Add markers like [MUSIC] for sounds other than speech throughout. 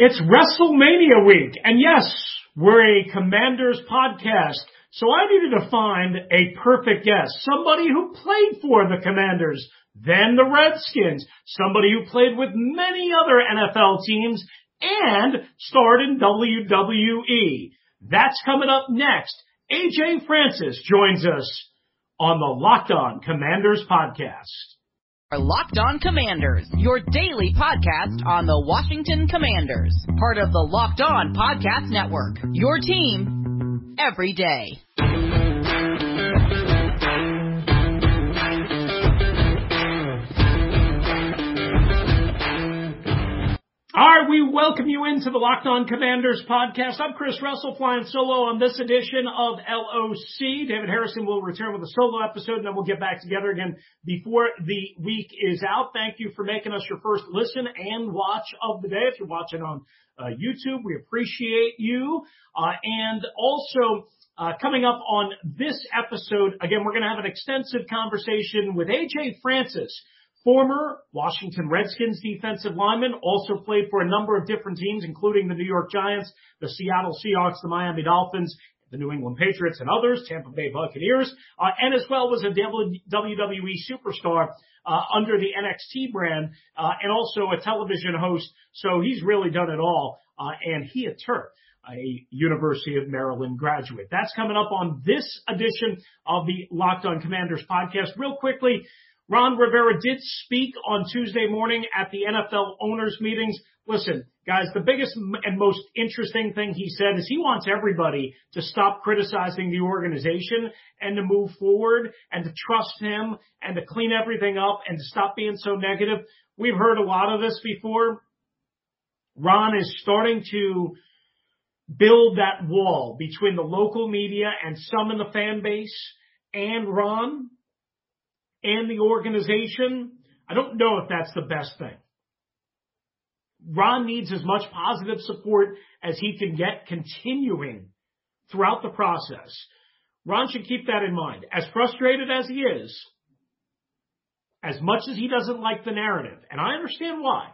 It's WrestleMania week, and yes, we're a Commanders podcast. So I needed to find a perfect guest, somebody who played for the Commanders, then the Redskins, somebody who played with many other NFL teams and starred in WWE. That's coming up next. AJ Francis joins us on the Locked On Commanders podcast. Our Locked On Commanders, your daily podcast on the Washington Commanders, part of the Locked On Podcast Network. Your team every day. We welcome you into the Locked On Commanders podcast. I'm Chris Russell flying solo on this edition of LOC. David Harrison will return with a solo episode and then we'll get back together again before the week is out. Thank you for making us your first listen and watch of the day. If you're watching on uh, YouTube, we appreciate you. Uh, and also, uh, coming up on this episode, again, we're going to have an extensive conversation with AJ Francis, Former Washington Redskins defensive lineman, also played for a number of different teams, including the New York Giants, the Seattle Seahawks, the Miami Dolphins, the New England Patriots, and others, Tampa Bay Buccaneers, uh, and as well was a WWE superstar uh, under the NXT brand, uh, and also a television host. So he's really done it all, uh, and he a Terp a University of Maryland graduate. That's coming up on this edition of the Locked On Commanders podcast. Real quickly, Ron Rivera did speak on Tuesday morning at the NFL owners meetings. Listen, guys, the biggest and most interesting thing he said is he wants everybody to stop criticizing the organization and to move forward and to trust him and to clean everything up and to stop being so negative. We've heard a lot of this before. Ron is starting to build that wall between the local media and some in the fan base and Ron and the organization, I don't know if that's the best thing. Ron needs as much positive support as he can get continuing throughout the process. Ron should keep that in mind. As frustrated as he is, as much as he doesn't like the narrative, and I understand why,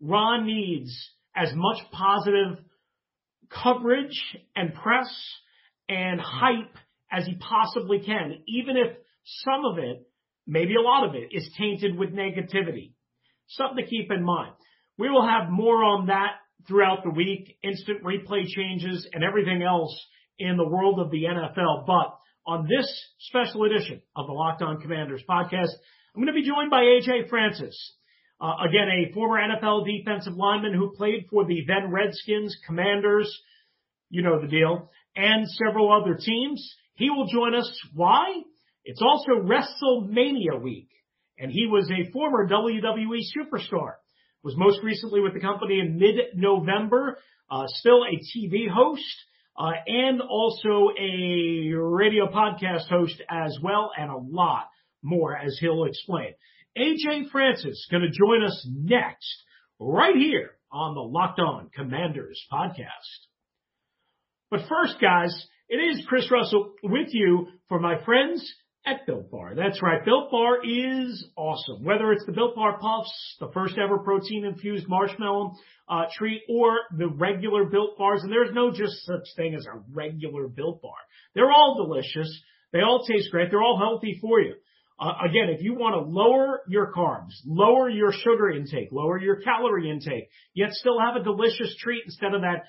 Ron needs as much positive coverage and press and hype as he possibly can, even if some of it maybe a lot of it is tainted with negativity. Something to keep in mind. We will have more on that throughout the week, instant replay changes and everything else in the world of the NFL. But on this special edition of the Locked On Commanders podcast, I'm going to be joined by AJ Francis. Uh, again, a former NFL defensive lineman who played for the then Redskins, Commanders, you know the deal, and several other teams. He will join us. Why? It's also WrestleMania week, and he was a former WWE superstar. Was most recently with the company in mid-November, uh, still a TV host, uh, and also a radio podcast host as well, and a lot more as he'll explain. AJ Francis going to join us next, right here on the Locked On Commanders podcast. But first, guys, it is Chris Russell with you for my friends at Built Bar. That's right. Built Bar is awesome. Whether it's the Built Bar Puffs, the first ever protein infused marshmallow uh, treat, or the regular Built Bars, and there's no just such thing as a regular Built Bar. They're all delicious. They all taste great. They're all healthy for you. Uh, again, if you want to lower your carbs, lower your sugar intake, lower your calorie intake, yet still have a delicious treat instead of that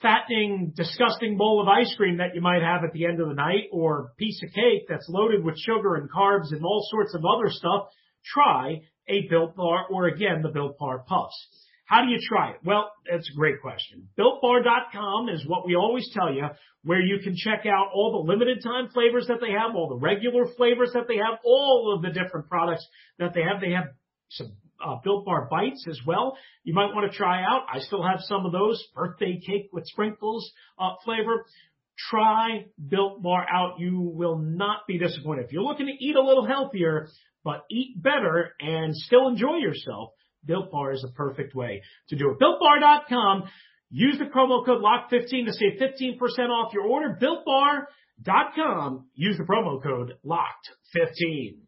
fattening, disgusting bowl of ice cream that you might have at the end of the night or piece of cake that's loaded with sugar and carbs and all sorts of other stuff, try a Built Bar or again, the Built Bar Puffs. How do you try it? Well, that's a great question. BuiltBar.com is what we always tell you, where you can check out all the limited time flavors that they have, all the regular flavors that they have, all of the different products that they have. They have some uh, Built Bar Bites as well. You might want to try out. I still have some of those birthday cake with sprinkles uh, flavor. try Built Bar out. You will not be disappointed. If you're looking to eat a little healthier, but eat better and still enjoy yourself, Built Bar is the perfect way to do it. BuiltBar.com. Use the promo code LOCK15 to save 15% off your order. BuiltBar.com. Use the promo code LOCKED15.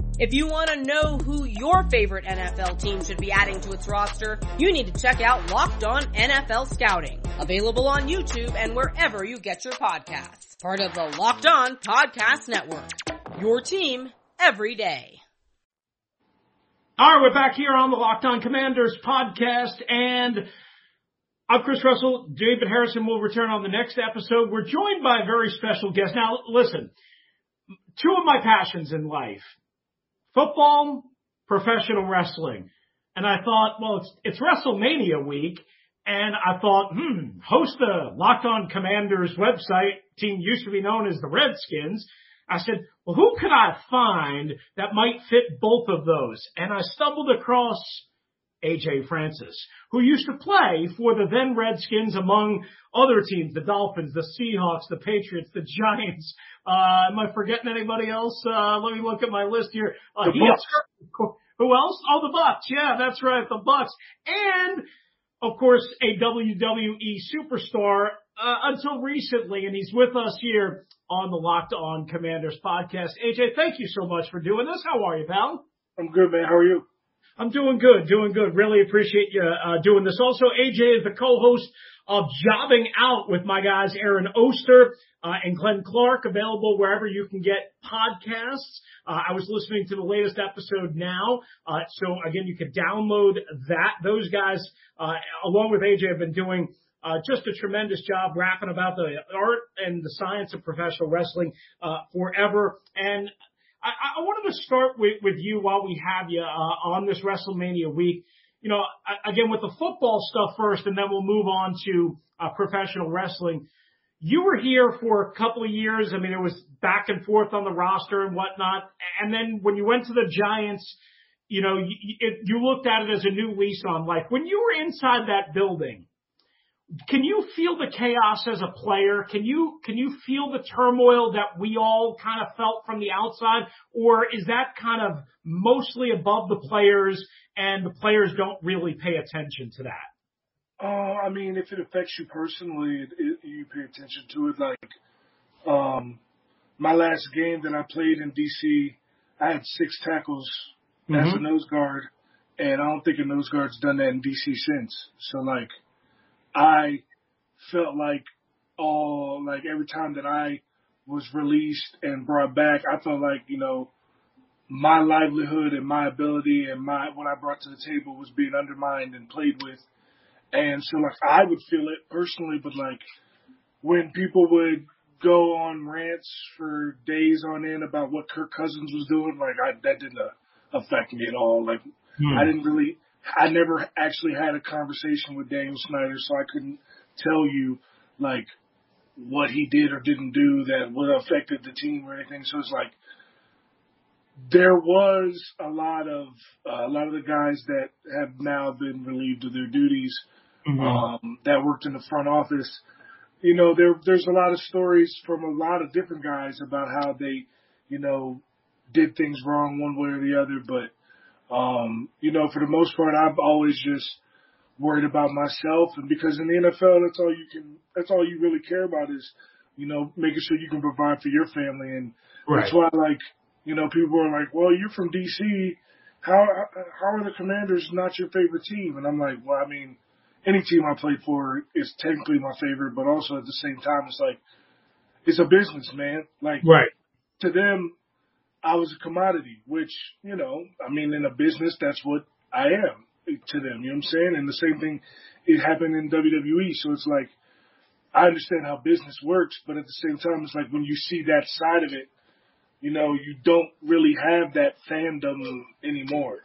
If you want to know who your favorite NFL team should be adding to its roster, you need to check out Locked On NFL Scouting, available on YouTube and wherever you get your podcasts. Part of the Locked On Podcast Network. Your team every day. All right, we're back here on the Locked On Commanders podcast, and I'm Chris Russell. David Harrison will return on the next episode. We're joined by a very special guest. Now, listen, two of my passions in life, football, professional wrestling. And I thought, well, it's, it's WrestleMania week. And I thought, hmm, host the Locked On Commanders website. Team used to be known as the Redskins. I said, well, who could I find that might fit both of those? And I stumbled across AJ Francis, who used to play for the then Redskins among other teams, the Dolphins, the Seahawks, the Patriots, the Giants. Uh, am I forgetting anybody else? Uh, let me look at my list here. Uh, the Bucs. who else? Oh, the Bucs. Yeah, that's right. The Bucs. And of course, a WWE superstar uh, until recently, and he's with us here on the Locked On Commanders podcast. AJ, thank you so much for doing this. How are you, pal? I'm good, man. How are you? I'm doing good, doing good. Really appreciate you uh, doing this. Also, AJ is the co-host of Jobbing Out with my guys Aaron Oster uh, and Glenn Clark, available wherever you can get podcasts. Uh, I was listening to the latest episode now, uh, so again, you can download that. Those guys, uh, along with AJ, have been doing uh, just a tremendous job rapping about the art and the science of professional wrestling uh, forever. And I, I wanted to start with, with you while we have you on this WrestleMania week. You know, again with the football stuff first, and then we'll move on to uh, professional wrestling. You were here for a couple of years. I mean, it was back and forth on the roster and whatnot. And then when you went to the Giants, you know, you, it, you looked at it as a new lease on life. When you were inside that building, can you feel the chaos as a player? Can you can you feel the turmoil that we all kind of felt from the outside, or is that kind of mostly above the players and the players don't really pay attention to that? Uh, I mean, if it affects you personally, it, it, you pay attention to it. Like, um, my last game that I played in DC, I had six tackles mm-hmm. as a nose guard, and I don't think a nose guard's done that in DC since. So, like, I felt like all like every time that I was released and brought back, I felt like you know my livelihood and my ability and my what I brought to the table was being undermined and played with, and so like I would feel it personally, but like when people would go on rants for days on end about what Kirk Cousins was doing, like I that didn't affect me at all. Like hmm. I didn't really I never actually had a conversation with Daniel Snyder, so I couldn't tell you like what he did or didn't do that would have affected the team or anything. So it's like there was a lot of uh, a lot of the guys that have now been relieved of their duties mm-hmm. um, that worked in the front office. You know, there there's a lot of stories from a lot of different guys about how they, you know, did things wrong one way or the other, but um, you know, for the most part, I've always just worried about myself, and because in the NFL, that's all you can, that's all you really care about is, you know, making sure you can provide for your family, and right. that's why, I like, you know, people are like, well, you're from DC, how how are the Commanders not your favorite team? And I'm like, well, I mean, any team I played for is technically my favorite, but also at the same time, it's like, it's a business, man. Like, right. To them, I was a commodity, which, you know, I mean, in a business, that's what I am to them. You know what I'm saying? And the same thing, it happened in WWE. So it's like, I understand how business works, but at the same time, it's like when you see that side of it, you know, you don't really have that fandom anymore.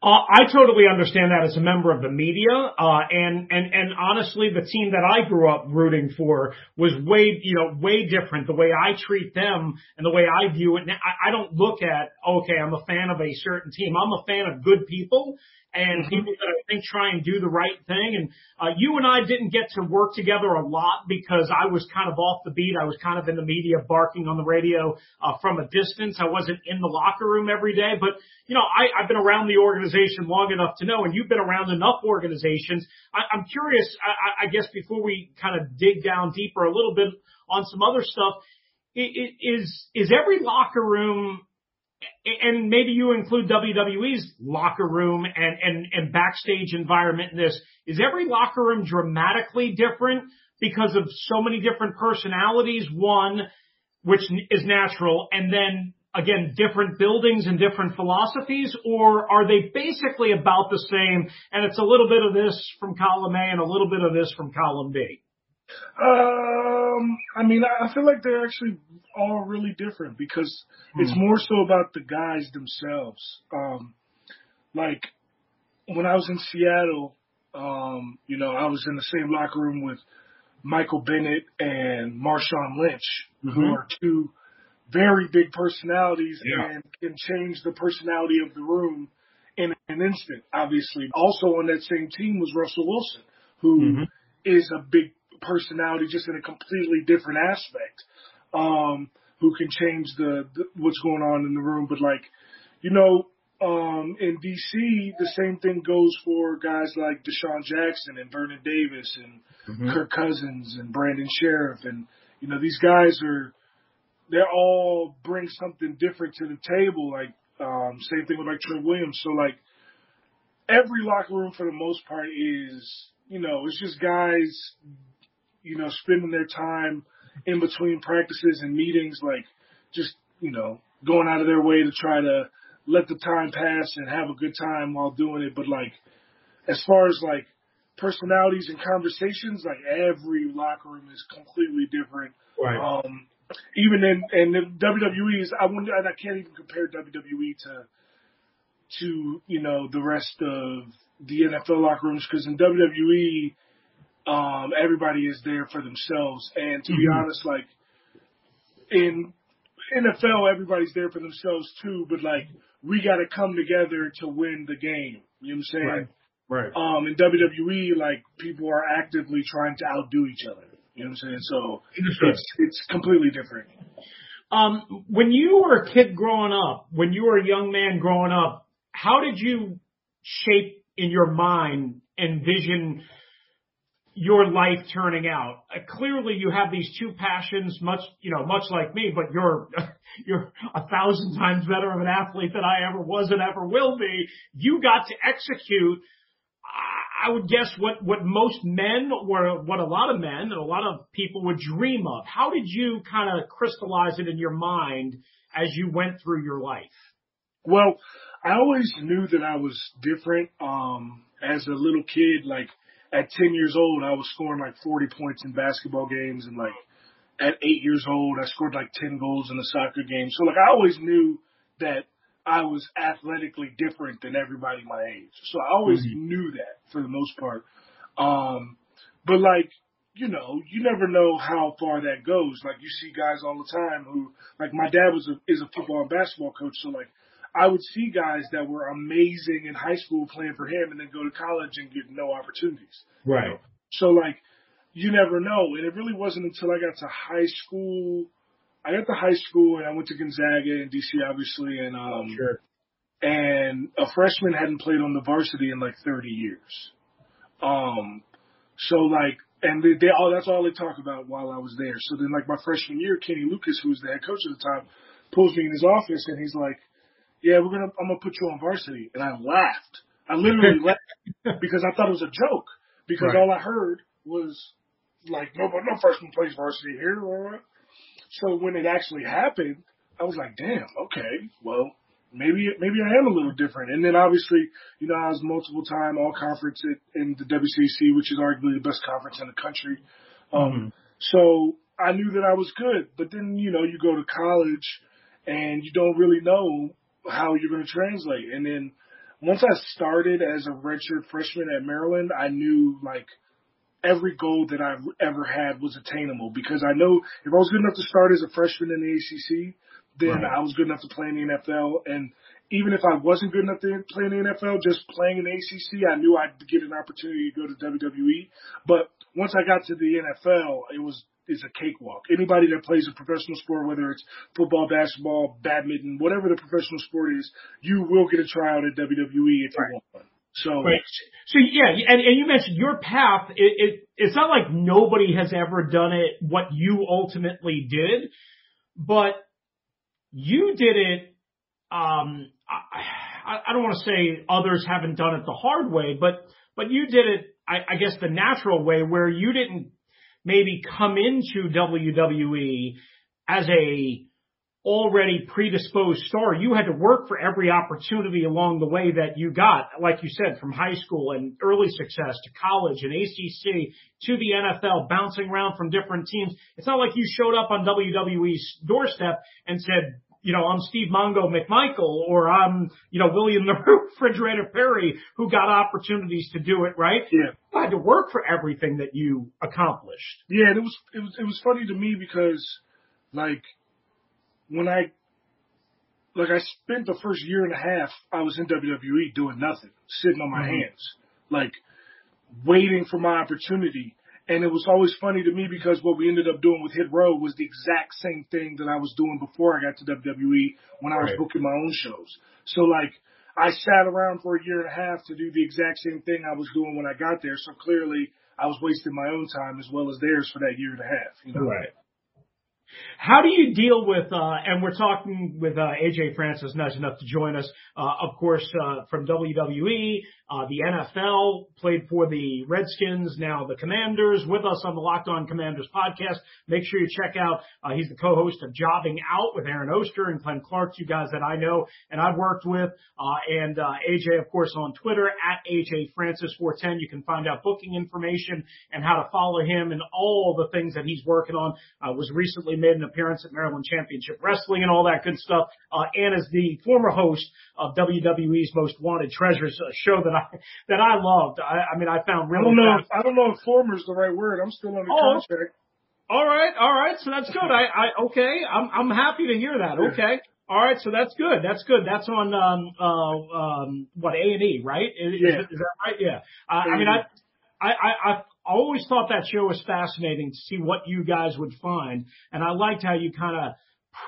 Uh, I totally understand that as a member of the media, uh, and and and honestly, the team that I grew up rooting for was way you know way different. The way I treat them and the way I view it, I, I don't look at okay, I'm a fan of a certain team. I'm a fan of good people and people that I think try and do the right thing. And uh, you and I didn't get to work together a lot because I was kind of off the beat. I was kind of in the media, barking on the radio uh, from a distance. I wasn't in the locker room every day, but you know, I, I've been around the organization long enough to know, and you've been around enough organizations. I, I'm curious. I, I guess before we kind of dig down deeper a little bit on some other stuff, is is every locker room and maybe you include WWE's locker room and, and, and backstage environment in this. Is every locker room dramatically different because of so many different personalities? One, which is natural, and then again, different buildings and different philosophies, or are they basically about the same and it's a little bit of this from column A and a little bit of this from column B? Um, I mean, I feel like they're actually all really different because hmm. it's more so about the guys themselves. Um, like when I was in Seattle, um, you know, I was in the same locker room with Michael Bennett and Marshawn Lynch, mm-hmm. who are two very big personalities yeah. and can change the personality of the room in an instant. Obviously, also on that same team was Russell Wilson, who mm-hmm. is a big personality just in a completely different aspect. Um, who can change the, the what's going on in the room, but like, you know, um, in DC, the same thing goes for guys like DeSean Jackson and Vernon Davis and mm-hmm. Kirk Cousins and Brandon Scherff. And, you know, these guys are, they all bring something different to the table. Like, um, same thing with like Trent Williams. So like, every locker room for the most part is, you know, it's just guys you know, spending their time in between practices and meetings, like just, you know, going out of their way to try to let the time pass and have a good time while doing it. But like, as far as like personalities and conversations, like every locker room is completely different. Right. Um, even in, and the WWE is, I wouldn't, I can't even compare WWE to, to, you know, the rest of the NFL locker rooms because in WWE, um, everybody is there for themselves. And to mm-hmm. be honest, like in NFL, everybody's there for themselves too. But like we got to come together to win the game. You know what I'm saying? Right. Right. Um, in WWE, like people are actively trying to outdo each other. You know what I'm saying? So it's it's completely different. Um, when you were a kid growing up, when you were a young man growing up, how did you shape in your mind envision your life turning out. Uh, clearly, you have these two passions, much you know, much like me, but you're [LAUGHS] you're a thousand times better of an athlete than I ever was and ever will be. You got to execute. I would guess what what most men or what a lot of men and a lot of people would dream of. How did you kind of crystallize it in your mind as you went through your life? Well, I always knew that I was different. Um, as a little kid, like at 10 years old, I was scoring like 40 points in basketball games, and like at eight years old, I scored like 10 goals in a soccer game. So like I always knew that I was athletically different than everybody my age. So I always mm-hmm. knew that for the most part. Um, but like, you know, you never know how far that goes. Like you see guys all the time who, like my dad was a, is a football and basketball coach. So like I would see guys that were amazing in high school playing for him and then go to college and get no opportunities. Right. You know? So like, you never know. And it really wasn't until I got to high school. I got to high school and I went to Gonzaga in DC, obviously, and um, sure. and a freshman hadn't played on the varsity in like 30 years. Um, so like, and they, they all that's all they talk about while I was there. So then like my freshman year, Kenny Lucas, who was the head coach at the time, pulls me in his office and he's like, yeah, we're gonna, I'm gonna put you on varsity. And I laughed. I literally [LAUGHS] laughed because I thought it was a joke because right. all I heard was like, no, but no freshman plays varsity here. So when it actually happened, I was like, damn, okay, well, maybe, maybe I am a little different. And then obviously, you know, I was multiple time all conference in the WCC, which is arguably the best conference in the country. Um, mm-hmm. so I knew that I was good, but then, you know, you go to college and you don't really know how you're going to translate. And then once I started as a redshirt freshman at Maryland, I knew like every goal that I've ever had was attainable because I know if I was good enough to start as a freshman in the ACC, then right. I was good enough to play in the NFL. And even if I wasn't good enough to play in the NFL, just playing in the ACC, I knew I'd get an opportunity to go to WWE. But once I got to the NFL, it was is a cakewalk. Anybody that plays a professional sport, whether it's football, basketball, badminton, whatever the professional sport is, you will get a tryout at WWE if right. you want one. So, right. so yeah, and, and you mentioned your path. It, it, it's not like nobody has ever done it what you ultimately did, but you did it. Um, I, I don't want to say others haven't done it the hard way, but but you did it. I, I guess the natural way where you didn't maybe come into WWE as a already predisposed star. You had to work for every opportunity along the way that you got, like you said, from high school and early success to college and ACC to the NFL, bouncing around from different teams. It's not like you showed up on WWE's doorstep and said, you know, I'm Steve Mongo McMichael or I'm, you know, William [LAUGHS] the Refrigerator Perry who got opportunities to do it, right? Yeah. You had to work for everything that you accomplished. Yeah, and it was, it was, it was funny to me because like when I like I spent the first year and a half I was in WWE doing nothing, sitting on my mm-hmm. hands, like waiting for my opportunity. And it was always funny to me because what we ended up doing with Hit Row was the exact same thing that I was doing before I got to WWE when I was right. booking my own shows. So like I sat around for a year and a half to do the exact same thing I was doing when I got there. So clearly I was wasting my own time as well as theirs for that year and a half. You know? Right. How do you deal with, uh, and we're talking with uh, AJ Francis, nice enough to join us, uh, of course, uh, from WWE, uh, the NFL, played for the Redskins, now the Commanders, with us on the Locked On Commanders podcast. Make sure you check out, uh, he's the co-host of Jobbing Out with Aaron Oster and Glenn Clark, two guys that I know and I've worked with, and AJ, of course, on Twitter, at AJ Francis 410. You can find out booking information and how to follow him and all the things that he's working on. Uh was recently made an appearance at Maryland Championship Wrestling and all that good stuff. Uh, and as the former host of WWE's Most Wanted Treasures, show that I [LAUGHS] that I loved. I, I mean, I found really. I don't know. If, I don't know if former is the right word. I'm still under oh, contract. All right, all right. So that's good. I, I okay. I'm I'm happy to hear that. Okay. All right, so that's good. That's good. That's on um uh um what A and E, right? Is, yeah. Is, is that right? Yeah. Uh, I mean, I I I I always thought that show was fascinating to see what you guys would find, and I liked how you kind of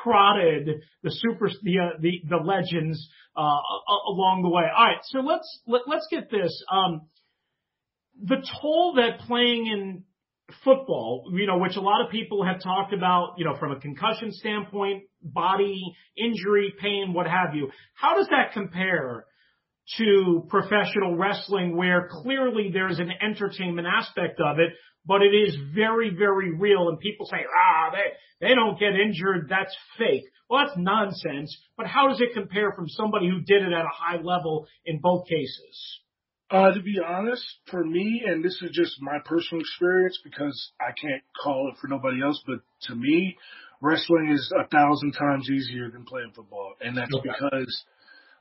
prodded the super the uh, the the legends uh, along the way. All right, so let's let, let's get this. Um, the toll that playing in football, you know, which a lot of people have talked about, you know, from a concussion standpoint, body injury, pain, what have you. How does that compare to professional wrestling where clearly there's an entertainment aspect of it, but it is very, very real. And people say, ah, they, they don't get injured. That's fake. Well, that's nonsense. But how does it compare from somebody who did it at a high level in both cases? Uh, to be honest, for me, and this is just my personal experience because I can't call it for nobody else, but to me, wrestling is a thousand times easier than playing football. And that's okay. because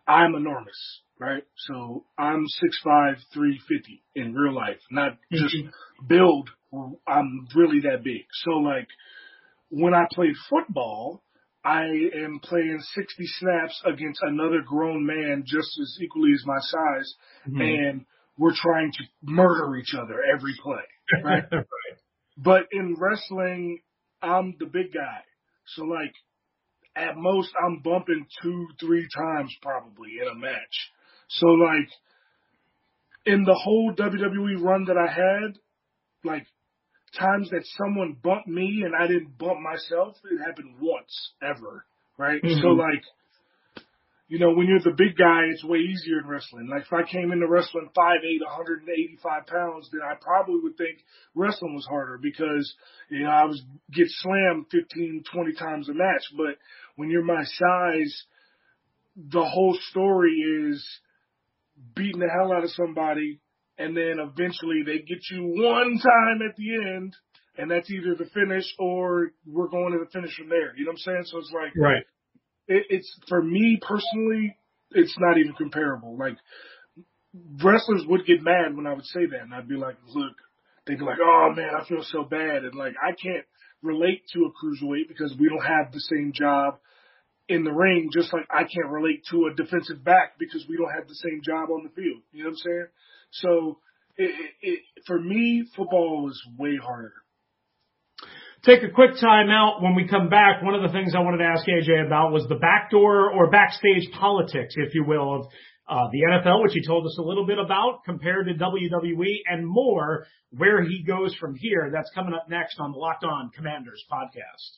I'm enormous right? So I'm six five, three fifty in real life, not just mm-hmm. build. I'm really that big. So like when I played football, I am playing 60 snaps against another grown man just as equally as my size, mm-hmm. and we're trying to murder each other every play, [LAUGHS] right? right? But in wrestling, I'm the big guy. So like at most I'm bumping two, three times probably in a match. So like in the whole WWE run that I had, like times that someone bumped me and I didn't bump myself, it happened once ever, right? Mm-hmm. So like, you know, when you're the big guy, it's way easier in wrestling. Like if I came into wrestling 5'8", 185 pounds, then I probably would think wrestling was harder because, you know, I was get slammed 15, 20 times a match. But when you're my size, the whole story is beating the hell out of somebody, and then eventually they get you one time at the end, and that's either the finish or we're going to the finish from there. You know what I'm saying? So it's like, right. It, it's for me personally, it's not even comparable. Like wrestlers would get mad when I would say that, and I'd be like, look, they'd be like, oh man, I feel so bad, and like I can't relate to a cruiserweight because we don't have the same job in the ring, just like I can't relate to a defensive back because we don't have the same job on the field. You know what I'm saying? So it, it, it, for me, football is way harder. Take a quick time out. When we come back, one of the things I wanted to ask AJ about was the backdoor or backstage politics, if you will, of uh, the NFL, which he told us a little bit about compared to WWE and more, where he goes from here. That's coming up next on the Locked On Commanders podcast.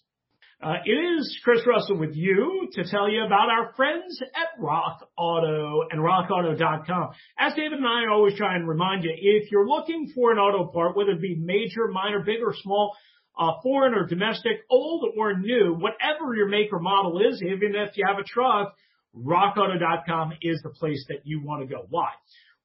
Uh, it is Chris Russell with you to tell you about our friends at Rock Auto and RockAuto.com. As David and I always try and remind you, if you're looking for an auto part, whether it be major, minor, big or small, uh, foreign or domestic, old or new, whatever your make or model is, even if you have a truck, RockAuto.com is the place that you want to go. Why?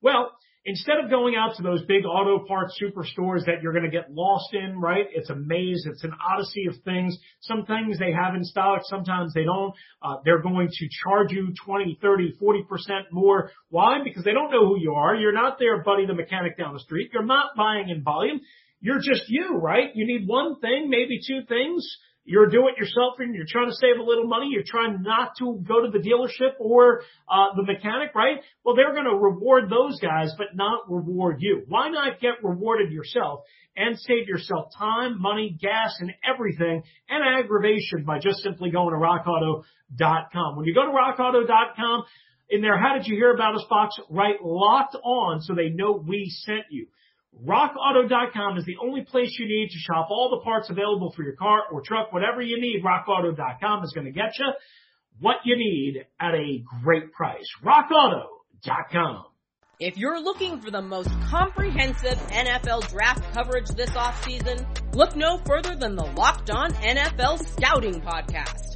Well, instead of going out to those big auto parts superstores that you're going to get lost in, right? It's a maze. It's an odyssey of things. Some things they have in stock. Sometimes they don't. Uh, they're going to charge you 20, 30, 40% more. Why? Because they don't know who you are. You're not their buddy, the mechanic down the street. You're not buying in volume. You're just you, right? You need one thing, maybe two things. You're do it yourself and you're trying to save a little money. You're trying not to go to the dealership or uh, the mechanic, right? Well, they're going to reward those guys, but not reward you. Why not get rewarded yourself and save yourself time, money, gas, and everything, and aggravation by just simply going to RockAuto.com. When you go to RockAuto.com, in there, how did you hear about us box? Right, locked on, so they know we sent you. RockAuto.com is the only place you need to shop all the parts available for your car or truck, whatever you need. RockAuto.com is going to get you what you need at a great price. RockAuto.com. If you're looking for the most comprehensive NFL draft coverage this offseason, look no further than the Locked On NFL Scouting Podcast.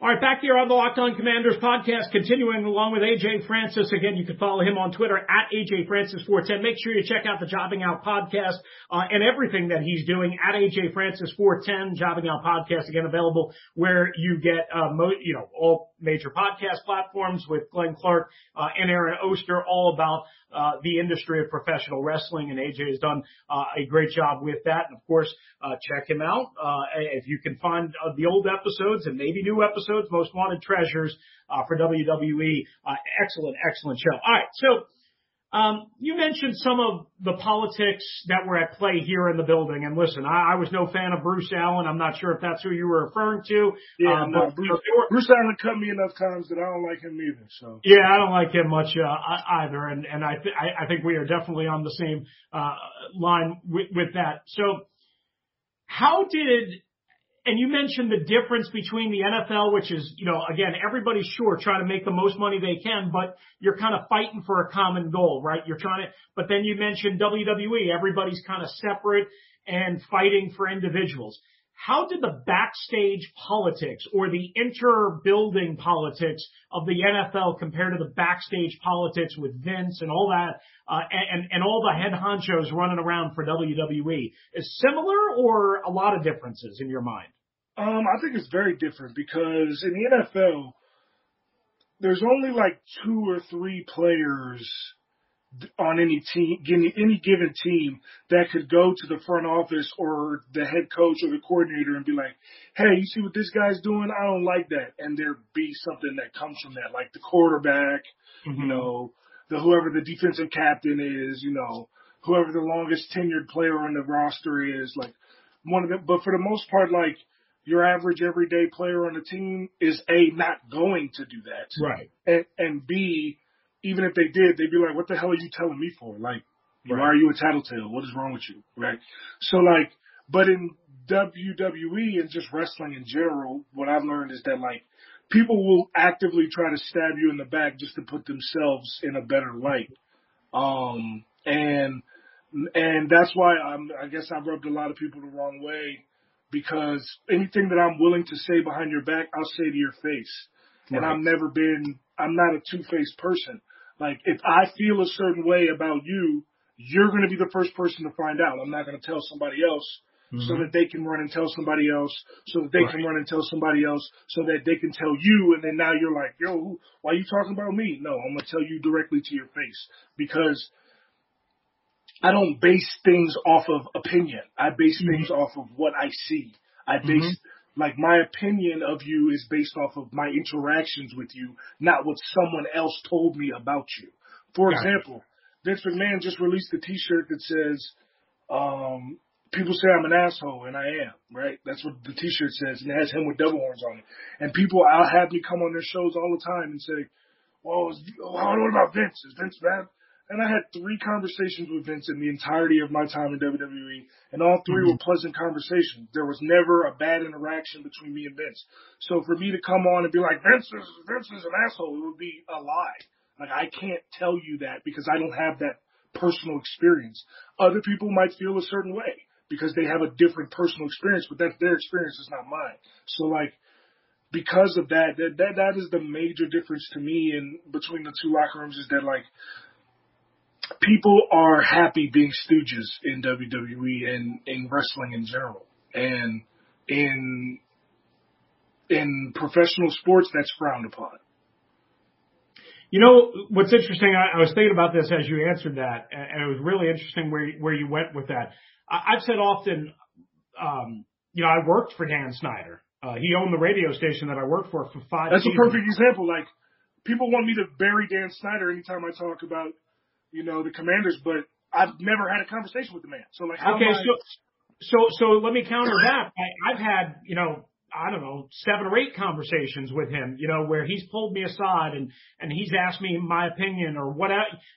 All right, back here on the Locked On Commanders podcast, continuing along with AJ Francis. Again, you can follow him on Twitter at AJ Francis 410. Make sure you check out the Jobbing Out podcast uh, and everything that he's doing at AJ Francis 410. Jobbing Out podcast again available where you get uh, mo- you know all major podcast platforms with Glenn Clark uh, and Aaron Oster, all about the industry of professional wrestling, and AJ has done uh, a great job with that. And of course, uh, check him out uh, if you can find uh, the old episodes and maybe new episodes, Most Wanted Treasures uh, for WWE. Uh, excellent, excellent show. All right, so um, you mentioned some of the politics that were at play here in the building, and listen, I, I was no fan of Bruce Allen. I'm not sure if that's who you were referring to. Yeah, uh, no, Bruce, you know, there were- Bruce Allen cut me enough times that I don't like him either. So yeah, I don't like him much uh, either, and and I, th- I I think we are definitely on the same uh, line with, with that. So, how did and you mentioned the difference between the NFL, which is you know again everybody's sure trying to make the most money they can, but you're kind of fighting for a common goal, right? You're trying to, but then you mentioned WWE, everybody's kind of separate and fighting for individuals. How did the backstage politics or the inter-building politics of the NFL compare to the backstage politics with Vince and all that, uh, and, and all the head honchos running around for WWE? Is similar or a lot of differences in your mind? Um, I think it's very different because in the NFL, there's only like two or three players on any team, any, any given team that could go to the front office or the head coach or the coordinator and be like, "Hey, you see what this guy's doing? I don't like that." And there be something that comes from that, like the quarterback, you mm-hmm. know, the whoever the defensive captain is, you know, whoever the longest tenured player on the roster is, like one of them. But for the most part, like your average everyday player on the team is a not going to do that, Right. and and b even if they did, they'd be like, "What the hell are you telling me for? Like, why are you a tattletale? What is wrong with you?" Right. So like, but in WWE and just wrestling in general, what I've learned is that like people will actively try to stab you in the back just to put themselves in a better light. Um, and and that's why I'm, I guess I've rubbed a lot of people the wrong way because anything that I'm willing to say behind your back, I'll say to your face. Right. And I've never been, I'm not a two-faced person. Like if I feel a certain way about you, you're going to be the first person to find out. I'm not going to tell somebody else mm-hmm. so that they can run and tell somebody else, so that they right. can run and tell somebody else, so that they can tell you. And then now you're like, yo, why are you talking about me? No, I'm going to tell you directly to your face because I don't base things off of opinion. I base mm-hmm. things off of what I see. I base mm-hmm. Like my opinion of you is based off of my interactions with you, not what someone else told me about you. For Got example, it. Vince McMahon just released a T-shirt that says, um, "People say I'm an asshole, and I am." Right? That's what the T-shirt says, and it has him with devil horns on it. And people, I'll have me come on their shows all the time and say, "Well, what about Vince? Is Vince bad?" And I had three conversations with Vince in the entirety of my time in WWE, and all 3 mm-hmm. were pleasant conversations. There was never a bad interaction between me and Vince. So for me to come on and be like, Vince is, Vince is an asshole, it would be a lie. Like I can't tell you that because I don't have that personal experience. Other people might feel a certain way because they have a different personal experience, but that's their experience, is not mine. So like, because of that, that, that, that is the major difference to me in between the two locker rooms is that like, people are happy being stooges in WWE and in wrestling in general. And in in professional sports, that's frowned upon. You know what's interesting? I, I was thinking about this as you answered that, and it was really interesting where where you went with that. I, I've said often, um, you know, I worked for Dan Snyder. Uh, he owned the radio station that I worked for for five. That's seasons. a perfect example. Like people want me to bury Dan Snyder anytime I talk about you know, the commanders, but I've never had a conversation with the man. So like, okay, I... so, so, so let me counter that. I, I've had, you know, I don't know, seven or eight conversations with him, you know, where he's pulled me aside and, and he's asked me my opinion or what,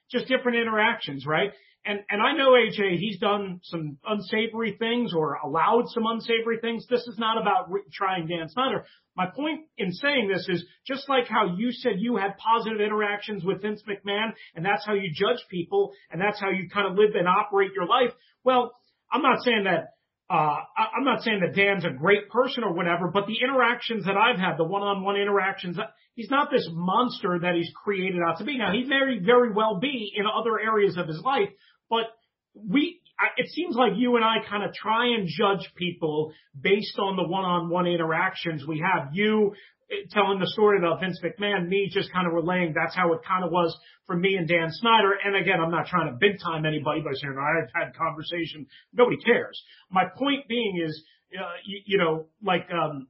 just different interactions, right? And, and I know AJ, he's done some unsavory things or allowed some unsavory things. This is not about re- trying Dan Snyder. My point in saying this is just like how you said you had positive interactions with Vince McMahon and that's how you judge people and that's how you kind of live and operate your life. Well, I'm not saying that uh, I'm not saying that Dan's a great person or whatever, but the interactions that I've had, the one-on-one interactions, he's not this monster that he's created out to be. Now, he may very well be in other areas of his life, but we, it seems like you and I kind of try and judge people based on the one-on-one interactions we have. You eh, telling the story about Vince McMahon, me just kind of relaying that's how it kind of was for me and Dan Snyder. And again, I'm not trying to big time anybody by saying I've had conversation. Nobody cares. My point being is, uh, you, you know, like, um,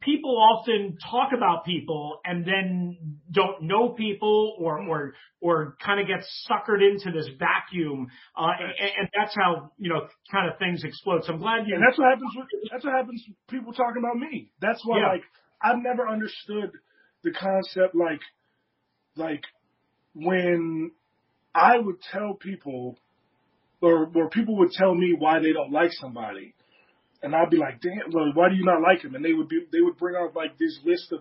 people often talk about people and then don't know people or or or kind of get suckered into this vacuum uh and, and that's how you know kind of things explode. So i'm glad you and that's what happens with that's what happens with people talking about me. That's why yeah. like i've never understood the concept like like when i would tell people or or people would tell me why they don't like somebody and I'd be like, damn, well, why do you not like him? And they would be, they would bring out like this list of,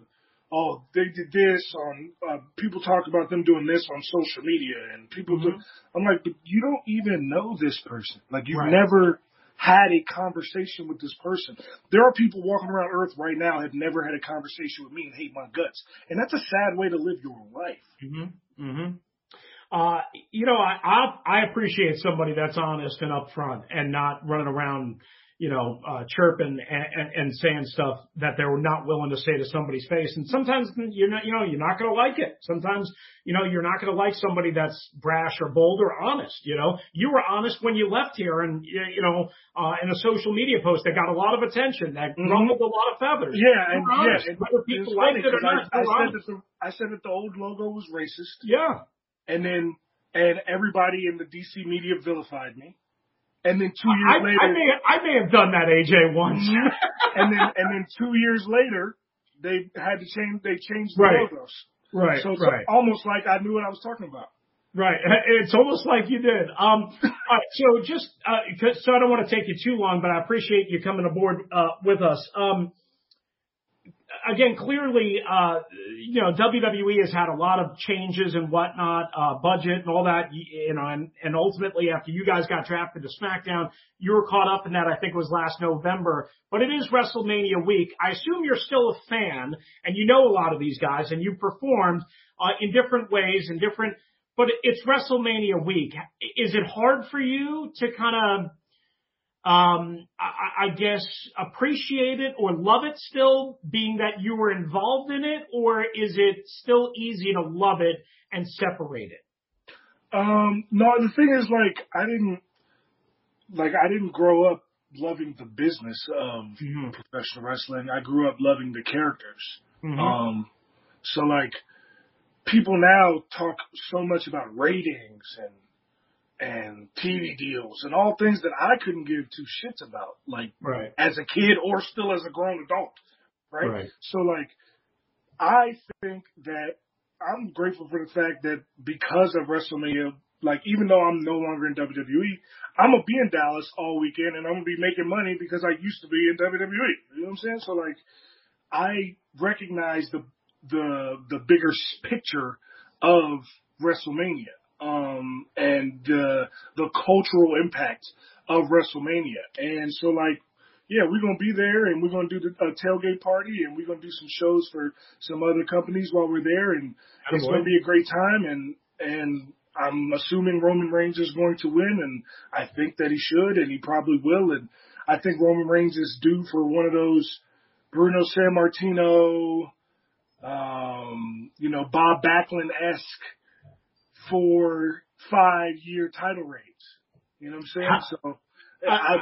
oh, they did this on, uh, people talk about them doing this on social media and people mm-hmm. do, I'm like, but you don't even know this person. Like you've right. never had a conversation with this person. There are people walking around earth right now have never had a conversation with me and hate my guts. And that's a sad way to live your life. Mm-hmm. Mm-hmm. Uh, you know, I, I, I appreciate somebody that's honest and upfront and not running around, you know, uh, chirping and, and, saying stuff that they're not willing to say to somebody's face. And sometimes you're not, you know, you're not going to like it. Sometimes, you know, you're not going to like somebody that's brash or bold or honest. You know, you were honest when you left here and, you know, uh, in a social media post that got a lot of attention, that mm-hmm. rumbled a lot of feathers. Yeah. And, yeah. And whether people liked it or not, I, I said that the, I said that the old logo was racist. Yeah. And then, and everybody in the DC media vilified me. And then two years I, later, I may I may have done that AJ once. [LAUGHS] and then and then two years later, they had to change. They changed the right. logos. Right. So it's right. almost like I knew what I was talking about. Right. [LAUGHS] It's almost like you did. Um, [LAUGHS] right, so just, uh, so I don't want to take you too long, but I appreciate you coming aboard, uh, with us. Um, again, clearly, uh, you know, WWE has had a lot of changes and whatnot, uh, budget and all that, you know, and, and ultimately after you guys got drafted to SmackDown, you were caught up in that, I think it was last November, but it is WrestleMania week. I assume you're still a fan and you know a lot of these guys and you performed, uh, in different ways and different, but it's WrestleMania week. Is it hard for you to kind of, um, I, I guess appreciate it or love it still being that you were involved in it or is it still easy to love it and separate it? Um, no, the thing is like, I didn't, like, I didn't grow up loving the business of mm-hmm. professional wrestling. I grew up loving the characters. Mm-hmm. Um, so like, people now talk so much about ratings and and TV deals and all things that I couldn't give two shits about, like right. as a kid or still as a grown adult, right? right? So like, I think that I'm grateful for the fact that because of WrestleMania, like even though I'm no longer in WWE, I'm gonna be in Dallas all weekend and I'm gonna be making money because I used to be in WWE. You know what I'm saying? So like, I recognize the the the bigger picture of WrestleMania um, and uh, the cultural impact of WrestleMania. And so, like, yeah, we're gonna be there, and we're gonna do the uh, tailgate party, and we're gonna do some shows for some other companies while we're there, and oh, it's gonna be a great time. And and I'm assuming Roman Reigns is going to win, and I think that he should, and he probably will. And I think Roman Reigns is due for one of those Bruno Sammartino, um, you know, Bob Backlund esque for five year title reigns. You know what I'm saying? So I, I,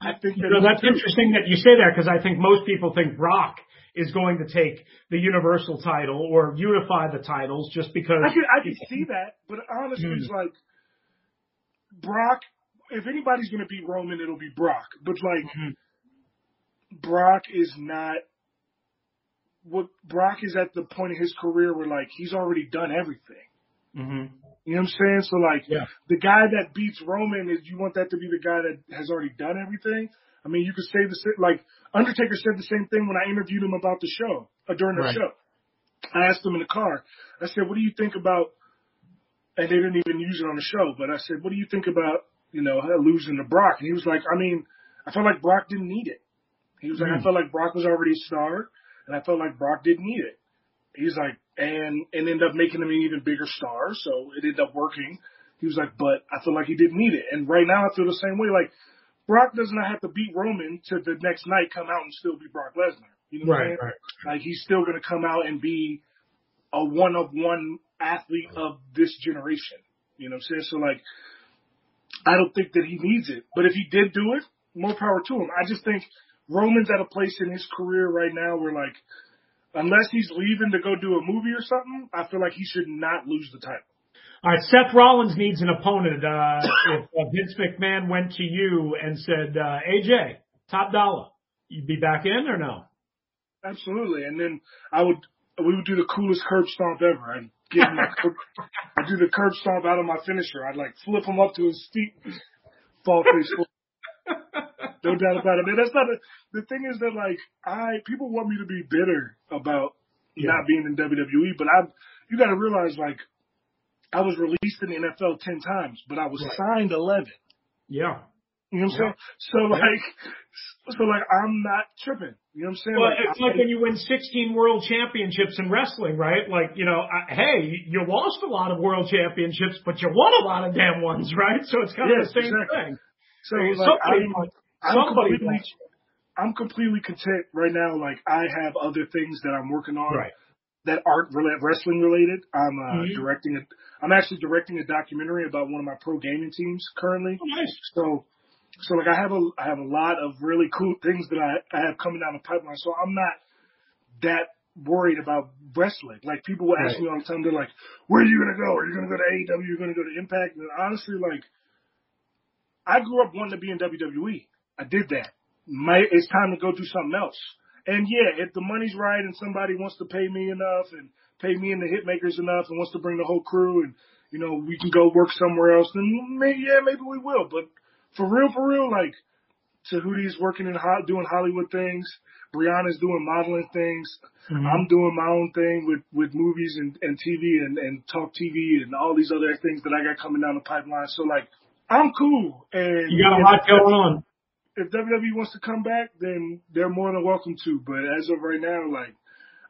I think that you know, that's interesting that you say that because I think most people think Brock is going to take the Universal title or unify the titles just because. I can I can see that, but honestly, mm. it's like Brock. If anybody's going to beat Roman, it'll be Brock. But like, mm-hmm. Brock is not. What Brock is at the point in his career where like he's already done everything. Mm-hmm. You know what I'm saying? So like, yeah. the guy that beats Roman is you want that to be the guy that has already done everything. I mean, you could say the like Undertaker said the same thing when I interviewed him about the show uh, during the right. show. I asked him in the car. I said, "What do you think about?" And they didn't even use it on the show, but I said, "What do you think about you know losing to Brock?" And he was like, "I mean, I felt like Brock didn't need it." He was like, mm. "I felt like Brock was already a star, and I felt like Brock didn't need it." He's like, and and ended up making him an even bigger star. So it ended up working. He was like, but I feel like he didn't need it. And right now I feel the same way. Like Brock does not have to beat Roman to the next night come out and still be Brock Lesnar. You know what right, I'm saying? Right. Like he's still gonna come out and be a one of one athlete of this generation. You know what I'm saying? So like I don't think that he needs it. But if he did do it, more power to him. I just think Roman's at a place in his career right now where like unless he's leaving to go do a movie or something, I feel like he should not lose the title. All right, Seth Rollins needs an opponent. Uh, if uh, Vince McMahon went to you and said, uh, AJ, top dollar, you'd be back in or no? Absolutely. And then I would, we would do the coolest curb stomp ever. I'd give him [LAUGHS] I'd do the curb stomp out of my finisher. I'd like flip him up to his feet, fall face no doubt about it. Man, that's not a, the thing is that like I people want me to be bitter about yeah. not being in WWE, but I you got to realize like I was released in the NFL ten times, but I was right. signed eleven. Yeah. You know what I'm yeah. saying? So like, so like, I'm not tripping. You know what I'm saying? Well, like, it's I, like when you win 16 world championships in wrestling, right? Like, you know, I, hey, you lost a lot of world championships, but you won a lot of damn ones, right? So it's kind of the same exactly. thing. So like, somebody, I'm, completely, I'm completely content right now. Like I have other things that I'm working on right. that aren't wrestling related. I'm uh, mm-hmm. directing. I'm actually directing a documentary about one of my pro gaming teams currently. Oh, nice. So, so like I have a I have a lot of really cool things that I, I have coming down the pipeline. So I'm not that worried about wrestling. Like people will ask right. me all the time, they're like, "Where are you gonna go? Are you gonna go to AEW? Are you gonna go to Impact?" And honestly, like, I grew up wanting to be in WWE. I did that. My, it's time to go do something else. And yeah, if the money's right and somebody wants to pay me enough and pay me and the hitmakers enough and wants to bring the whole crew and, you know, we can go work somewhere else, then maybe, yeah, maybe we will. But for real, for real, like, Tehuti's working in doing Hollywood things. Brianna's doing modeling things. Mm-hmm. I'm doing my own thing with, with movies and, and TV and, and talk TV and all these other things that I got coming down the pipeline. So like, I'm cool. And you got a lot going on. If WWE wants to come back, then they're more than welcome to. But as of right now, like,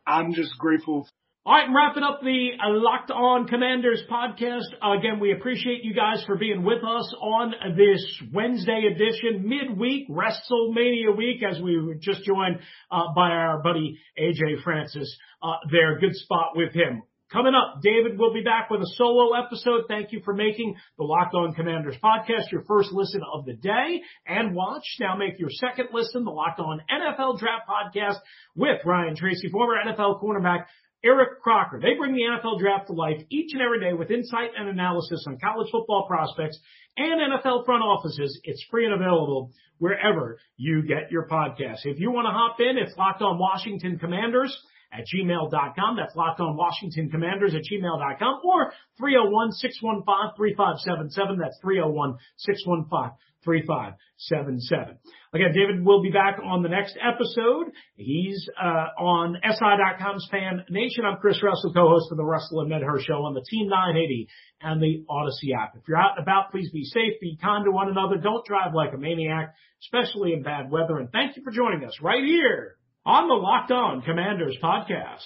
I'm just grateful all right, wrapping up the uh, Locked On Commanders podcast. Again, we appreciate you guys for being with us on this Wednesday edition, midweek WrestleMania week, as we were just joined uh, by our buddy AJ Francis. Uh, there, good spot with him. Coming up, David will be back with a solo episode. Thank you for making the Locked On Commanders podcast your first listen of the day and watch. Now make your second listen, the Locked On NFL Draft podcast with Ryan Tracy, former NFL cornerback Eric Crocker. They bring the NFL draft to life each and every day with insight and analysis on college football prospects and NFL front offices. It's free and available wherever you get your podcasts. If you want to hop in, it's locked on Washington Commanders at gmail.com. That's locked on Washington Commanders at gmail.com or 301-615-3577. That's 301-615 3577. Again, David will be back on the next episode. He's uh, on SI.com's Fan Nation. I'm Chris Russell, co-host of the Russell and Medhurst Show on the Team 980 and the Audacy app. If you're out and about, please be safe, be kind to one another. Don't drive like a maniac, especially in bad weather. And thank you for joining us right here on the Locked On Commanders podcast.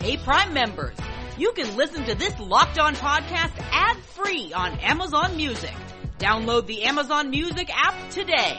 Hey, Prime members, you can listen to this Locked On podcast ad free on Amazon Music. Download the Amazon Music app today.